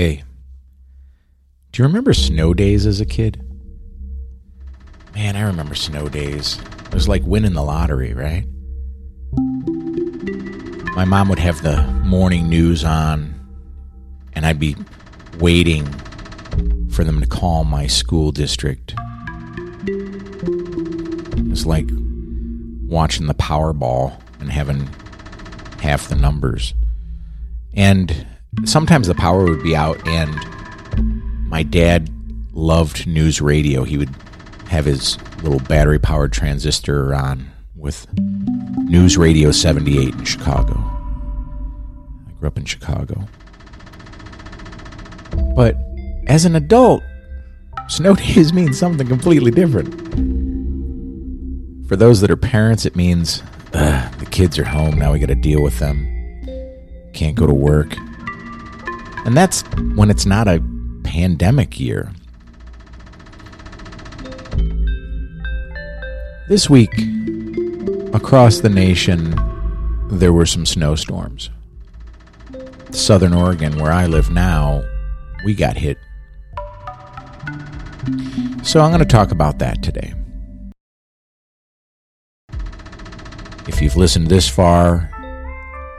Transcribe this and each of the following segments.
Hey, do you remember snow days as a kid? Man, I remember snow days. It was like winning the lottery, right? My mom would have the morning news on, and I'd be waiting for them to call my school district. It was like watching the Powerball and having half the numbers. And sometimes the power would be out, and my dad loved news radio. He would have his little battery powered transistor on with News Radio 78 in Chicago. I grew up in Chicago. But as an adult, snow days mean something completely different. For those that are parents, it means the kids are home. Now we got to deal with them. Can't go to work. And that's when it's not a pandemic year. This week, across the nation, there were some snowstorms. Southern Oregon, where I live now, we got hit. So I'm going to talk about that today. If you've listened this far,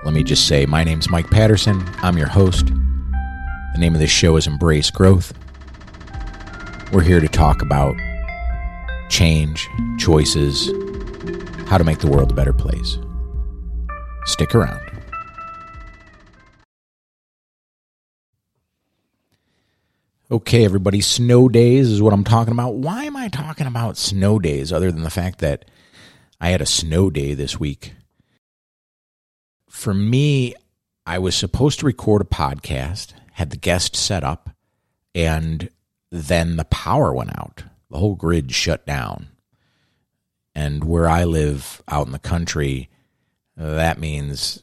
let me just say my name's Mike Patterson. I'm your host. The name of this show is Embrace Growth. We're here to talk about change, choices, how to make the world a better place. Stick around. Okay, everybody, snow days is what I'm talking about. Why am I talking about snow days other than the fact that I had a snow day this week? For me, I was supposed to record a podcast, had the guest set up, and then the power went out. The whole grid shut down. And where I live out in the country, that means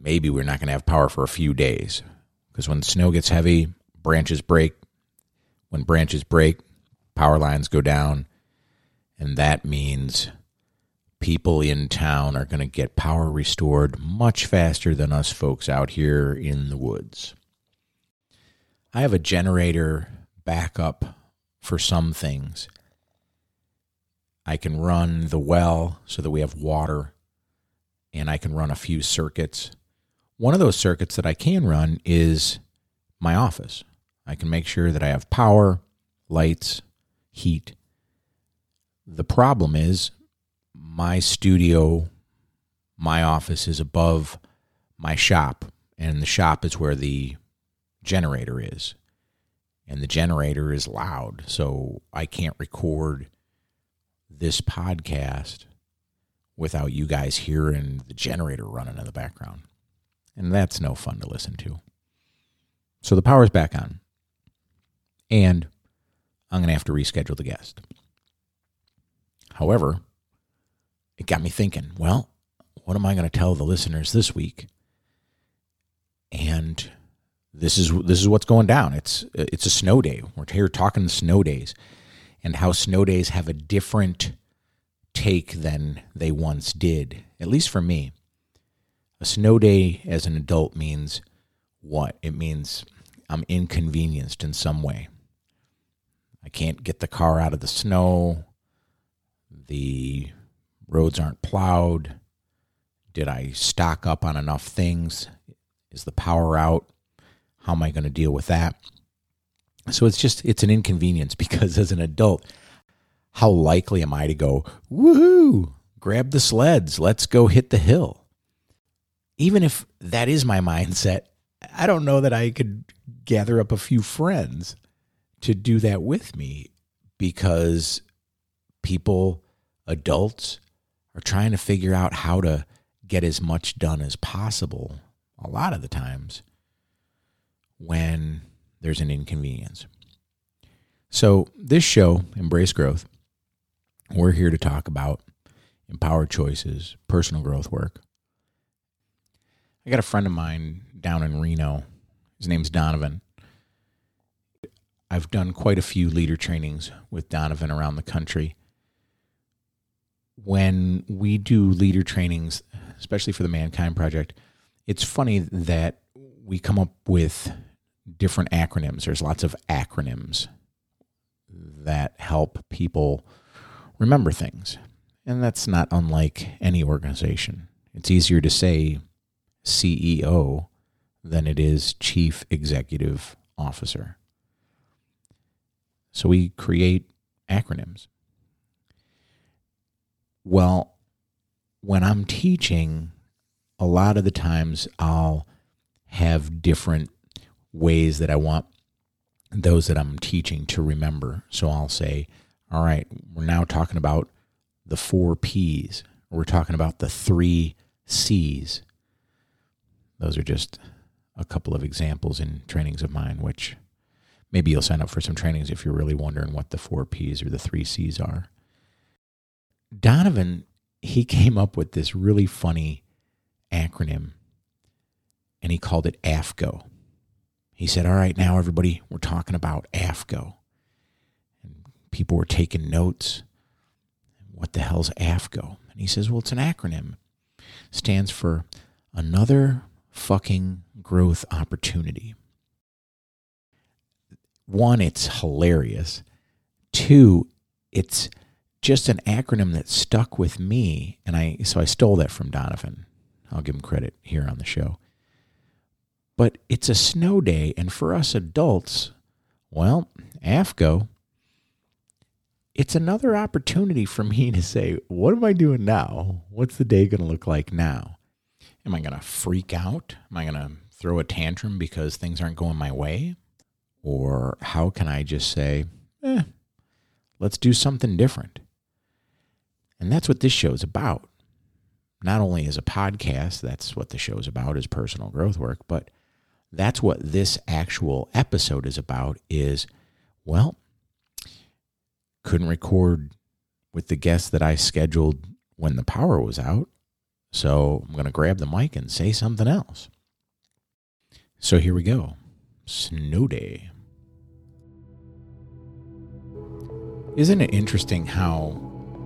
maybe we're not going to have power for a few days. Because when snow gets heavy, branches break, when branches break, power lines go down, and that means people in town are going to get power restored much faster than us folks out here in the woods. I have a generator backup for some things. I can run the well so that we have water, and I can run a few circuits. One of those circuits that I can run is my office. I can make sure that I have power, lights, heat. The problem is my studio, my office is above my shop, and the shop is where the generator is. And the generator is loud, so I can't record this podcast without you guys hearing the generator running in the background. And that's no fun to listen to. So the power's back on and I'm going to have to reschedule the guest. However, it got me thinking, well, what am I going to tell the listeners this week? And this is this is what's going down. It's it's a snow day. We're here talking snow days and how snow days have a different take than they once did. At least for me. A snow day as an adult means what? It means I'm inconvenienced in some way. I can't get the car out of the snow. The roads aren't plowed. Did I stock up on enough things? Is the power out? How am I going to deal with that? So it's just it's an inconvenience because as an adult, how likely am I to go, woohoo, grab the sleds, let's go hit the hill? Even if that is my mindset, I don't know that I could gather up a few friends to do that with me because people, adults, are trying to figure out how to get as much done as possible a lot of the times when there's an inconvenience. So, this show, Embrace Growth, we're here to talk about empowered choices, personal growth work. I got a friend of mine down in Reno. His name's Donovan. I've done quite a few leader trainings with Donovan around the country. When we do leader trainings, especially for the Mankind Project, it's funny that we come up with different acronyms. There's lots of acronyms that help people remember things. And that's not unlike any organization. It's easier to say CEO than it is Chief Executive Officer. So we create acronyms. Well, when I'm teaching, a lot of the times I'll have different ways that I want those that I'm teaching to remember. So I'll say, all right, we're now talking about the four P's. We're talking about the three C's. Those are just a couple of examples in trainings of mine, which maybe you'll sign up for some trainings if you're really wondering what the four P's or the three C's are. Donovan, he came up with this really funny acronym and he called it AFGO. He said, All right, now everybody, we're talking about AFGO. And people were taking notes. What the hell's AFGO? And he says, Well, it's an acronym. It stands for another fucking growth opportunity. One, it's hilarious. Two, it's just an acronym that stuck with me. And I so I stole that from Donovan. I'll give him credit here on the show. But it's a snow day, and for us adults, well, AFGO, it's another opportunity for me to say, what am I doing now? What's the day going to look like now? Am I going to freak out? Am I going to throw a tantrum because things aren't going my way? Or how can I just say, eh, let's do something different? And that's what this show is about. Not only as a podcast, that's what the show is about, is personal growth work, but that's what this actual episode is about is well couldn't record with the guest that I scheduled when the power was out. So I'm going to grab the mic and say something else. So here we go. Snow day. Isn't it interesting how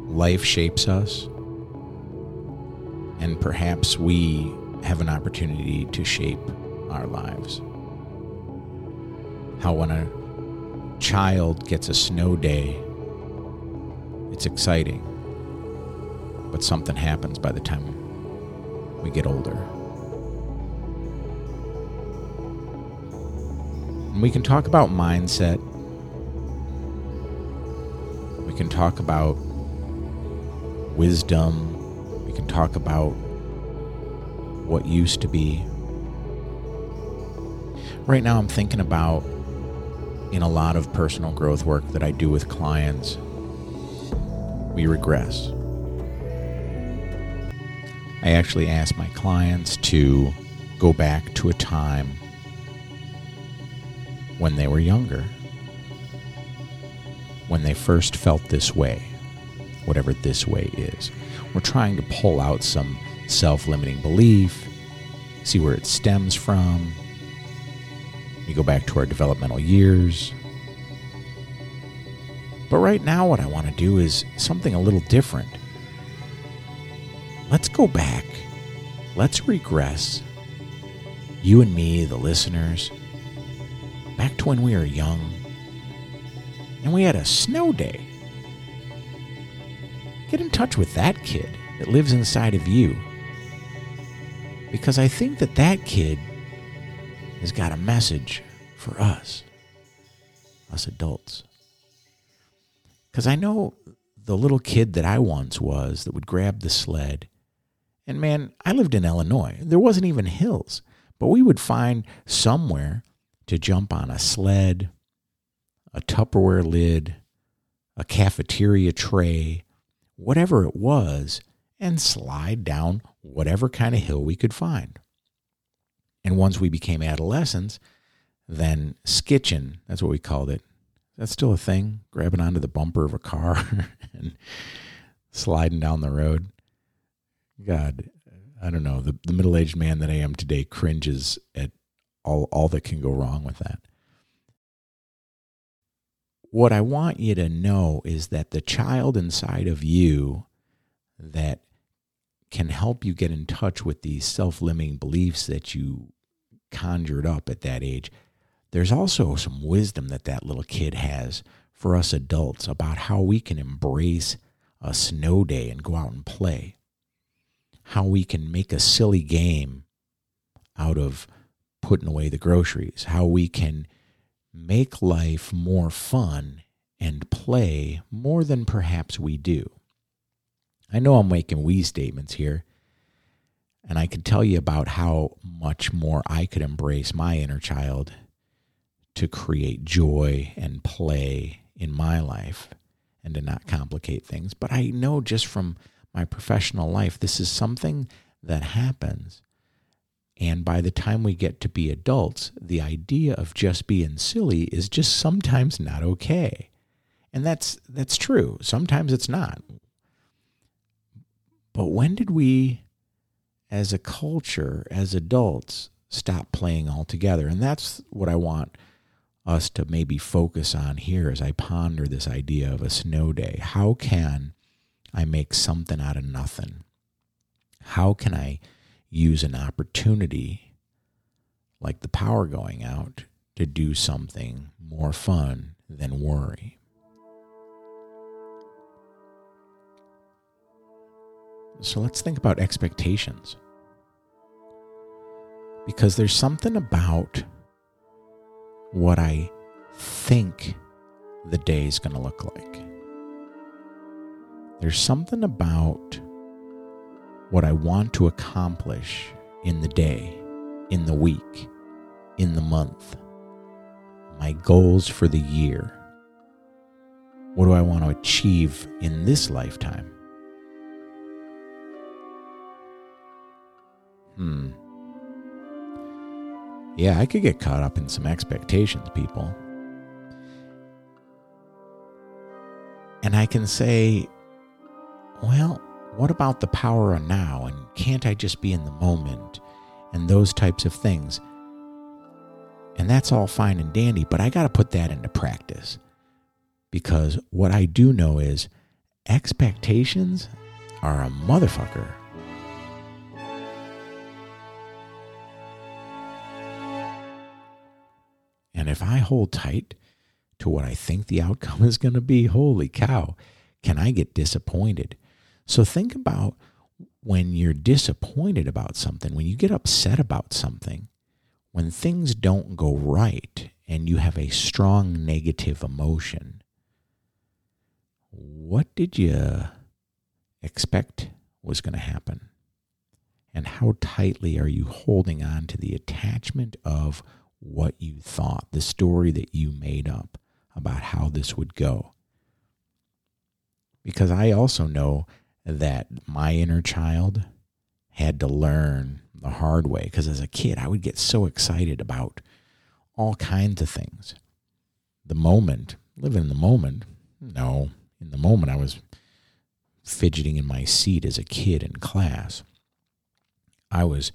life shapes us? And perhaps we have an opportunity to shape our lives. How when a child gets a snow day, it's exciting, but something happens by the time we get older. And we can talk about mindset. We can talk about wisdom. We can talk about what used to be right now I'm thinking about in a lot of personal growth work that I do with clients, we regress. I actually ask my clients to go back to a time when they were younger, when they first felt this way, whatever this way is. We're trying to pull out some self limiting belief, see where it stems from, we go back to our developmental years. But right now, what I want to do is something a little different. Let's go back. Let's regress. You and me, the listeners, back to when we were young and we had a snow day. Get in touch with that kid that lives inside of you. Because I think that that kid has got a message for us, us adults. Because I know the little kid that I once was that would grab the sled. And man, I lived in Illinois. There wasn't even hills, but we would find somewhere to jump on a sled, a Tupperware lid, a cafeteria tray, whatever it was, and slide down whatever kind of hill we could find. And once we became adolescents, then skitching, that's what we called it. That's still a thing, grabbing onto the bumper of a car and sliding down the road. God, I don't know. The, the middle aged man that I am today cringes at all, all that can go wrong with that. What I want you to know is that the child inside of you that can help you get in touch with these self limiting beliefs that you conjured up at that age, there's also some wisdom that that little kid has for us adults about how we can embrace a snow day and go out and play. How we can make a silly game out of putting away the groceries. How we can make life more fun and play more than perhaps we do. I know I'm making we statements here, and I can tell you about how much more I could embrace my inner child to create joy and play in my life and to not complicate things. But I know just from my professional life, this is something that happens. And by the time we get to be adults, the idea of just being silly is just sometimes not okay. And that's that's true. Sometimes it's not. But when did we as a culture, as adults, stop playing altogether? And that's what I want us to maybe focus on here as I ponder this idea of a snow day. How can I make something out of nothing? How can I use an opportunity like the power going out to do something more fun than worry? So let's think about expectations. Because there's something about what I think the day is going to look like. There's something about what I want to accomplish in the day, in the week, in the month, my goals for the year. What do I want to achieve in this lifetime? Hmm. Yeah, I could get caught up in some expectations, people. And I can say, well, what about the power of now? And can't I just be in the moment? And those types of things. And that's all fine and dandy, but I got to put that into practice. Because what I do know is expectations are a motherfucker. And if I hold tight to what I think the outcome is going to be, holy cow, can I get disappointed? So think about when you're disappointed about something, when you get upset about something, when things don't go right and you have a strong negative emotion, what did you expect was going to happen? And how tightly are you holding on to the attachment of what you thought, the story that you made up about how this would go. Because I also know that my inner child had to learn the hard way. Because as a kid, I would get so excited about all kinds of things. The moment, living in the moment, no, in the moment I was fidgeting in my seat as a kid in class. I was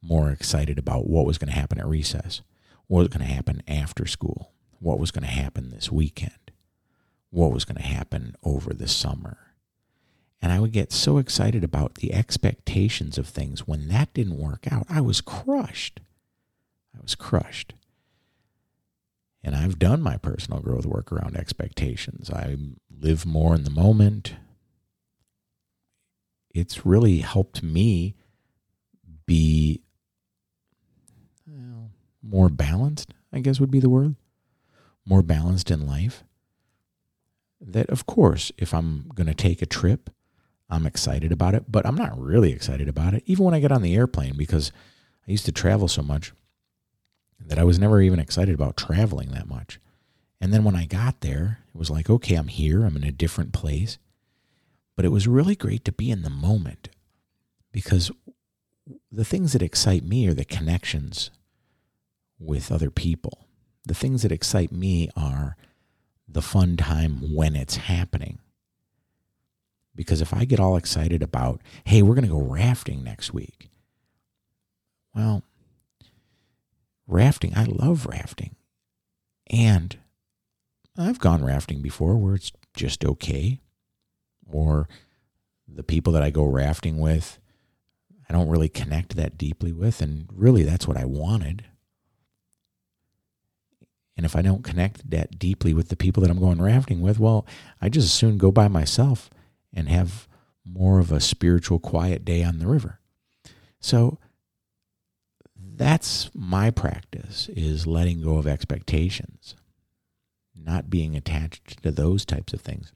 more excited about what was going to happen at recess what was going to happen after school, what was going to happen this weekend, what was going to happen over the summer. And I would get so excited about the expectations of things. When that didn't work out, I was crushed. I was crushed. And I've done my personal growth work around expectations. I live more in the moment. It's really helped me be more balanced, I guess would be the word, more balanced in life. That, of course, if I'm going to take a trip, I'm excited about it, but I'm not really excited about it, even when I get on the airplane, because I used to travel so much that I was never even excited about traveling that much. And then when I got there, it was like, okay, I'm here, I'm in a different place. But it was really great to be in the moment because the things that excite me are the connections with other people. The things that excite me are the fun time when it's happening. Because if I get all excited about, hey, we're going to go rafting next week, well, rafting, I love rafting. And I've gone rafting before where it's just okay. Or the people that I go rafting with, I don't really connect that deeply with. And really, that's what I wanted. And if I don't connect that deeply with the people that I'm going rafting with, well, I just as soon go by myself and have more of a spiritual, quiet day on the river. So that's my practice is letting go of expectations, not being attached to those types of things,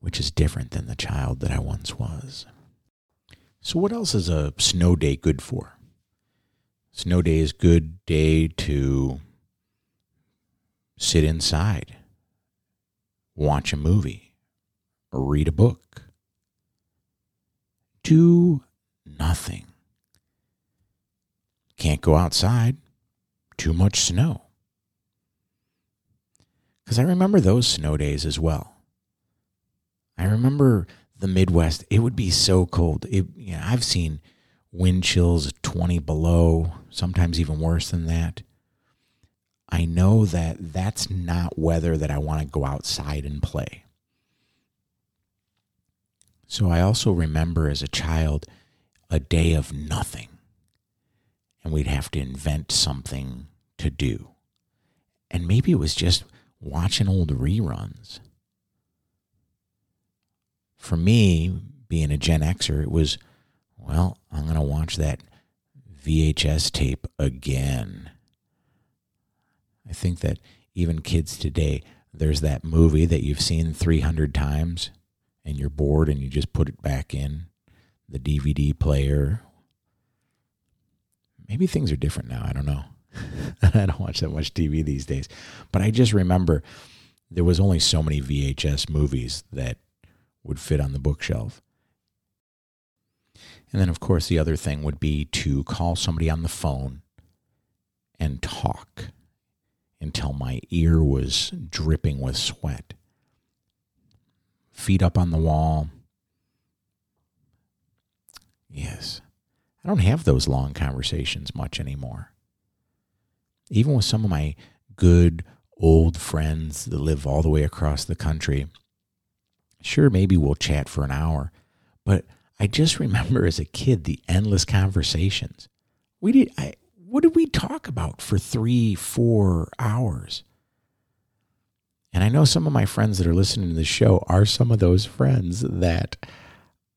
which is different than the child that I once was. So, what else is a snow day good for? Snow day is good day to sit inside, watch a movie, read a book. Do nothing. Can't go outside. Too much snow. Because I remember those snow days as well. I remember the Midwest. It would be so cold. It, you know, I've seen wind chills 20 below, sometimes even worse than that. I know that that's not weather that I want to go outside and play. So I also remember as a child a day of nothing. And we'd have to invent something to do. And maybe it was just watching old reruns. For me, being a Gen Xer, it was well, I'm going to watch that VHS tape again. I think that even kids today, there's that movie that you've seen 300 times and you're bored and you just put it back in the DVD player. Maybe things are different now. I don't know. I don't watch that much TV these days. But I just remember there was only so many VHS movies that would fit on the bookshelf. And then, of course, the other thing would be to call somebody on the phone and talk until my ear was dripping with sweat. Feet up on the wall. Yes. I don't have those long conversations much anymore. Even with some of my good old friends that live all the way across the country, sure, maybe we'll chat for an hour, but I just remember as a kid the endless conversations. We did. I, what did we talk about for three, four hours? And I know some of my friends that are listening to the show are some of those friends that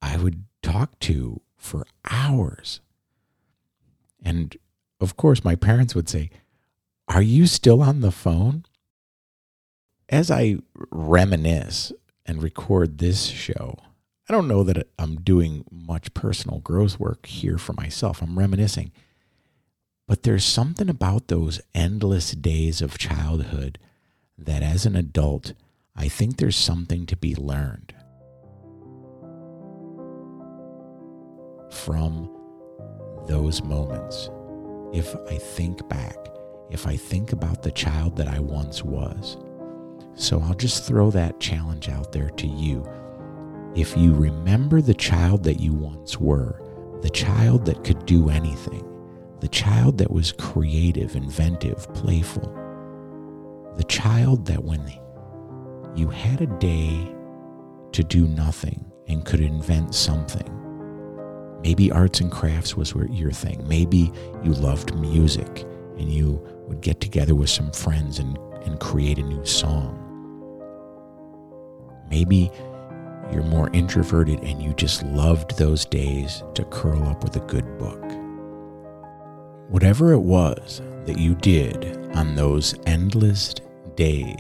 I would talk to for hours. And of course, my parents would say, Are you still on the phone? As I reminisce and record this show, I don't know that I'm doing much personal growth work here for myself. I'm reminiscing. But there's something about those endless days of childhood that as an adult, I think there's something to be learned from those moments. If I think back, if I think about the child that I once was. So I'll just throw that challenge out there to you if you remember the child that you once were, the child that could do anything, the child that was creative, inventive, playful, the child that when you had a day to do nothing and could invent something, maybe arts and crafts was your thing, maybe you loved music and you would get together with some friends and, and create a new song. Maybe you're more introverted and you just loved those days to curl up with a good book. Whatever it was that you did on those endless days,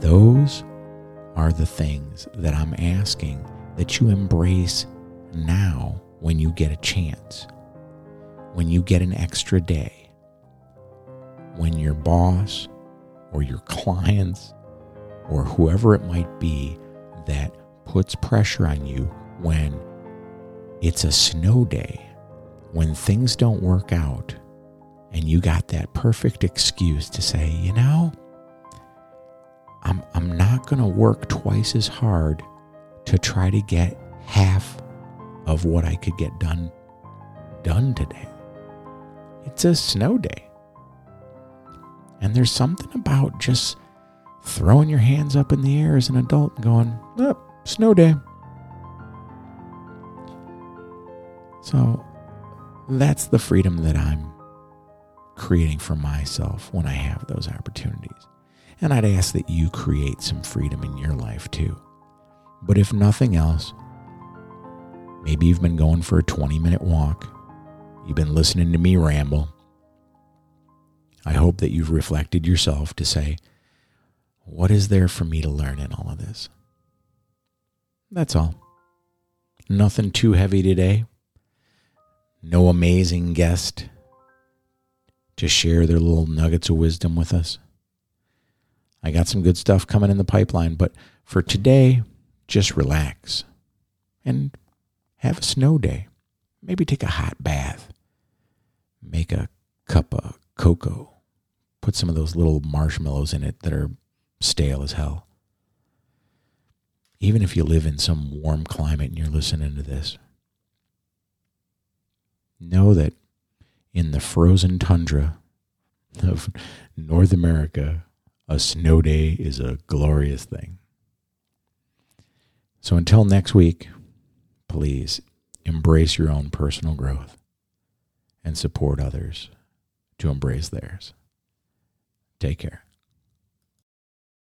those are the things that I'm asking that you embrace now when you get a chance, when you get an extra day, when your boss or your clients or whoever it might be that puts pressure on you when it's a snow day, when things don't work out, and you got that perfect excuse to say, you know, I'm, I'm not going to work twice as hard to try to get half of what I could get done done today. It's a snow day. And there's something about just throwing your hands up in the air as an adult and going, oh, snow day. So that's the freedom that I'm creating for myself when I have those opportunities. And I'd ask that you create some freedom in your life too. But if nothing else, maybe you've been going for a 20 minute walk, you've been listening to me ramble. I hope that you've reflected yourself to say, what is there for me to learn in all of this? That's all. Nothing too heavy today. No amazing guest to share their little nuggets of wisdom with us. I got some good stuff coming in the pipeline, but for today, just relax and have a snow day. Maybe take a hot bath. Make a cup of cocoa. Put some of those little marshmallows in it that are stale as hell. Even if you live in some warm climate and you're listening to this, know that in the frozen tundra of North America, a snow day is a glorious thing. So until next week, please embrace your own personal growth and support others to embrace theirs. Take care.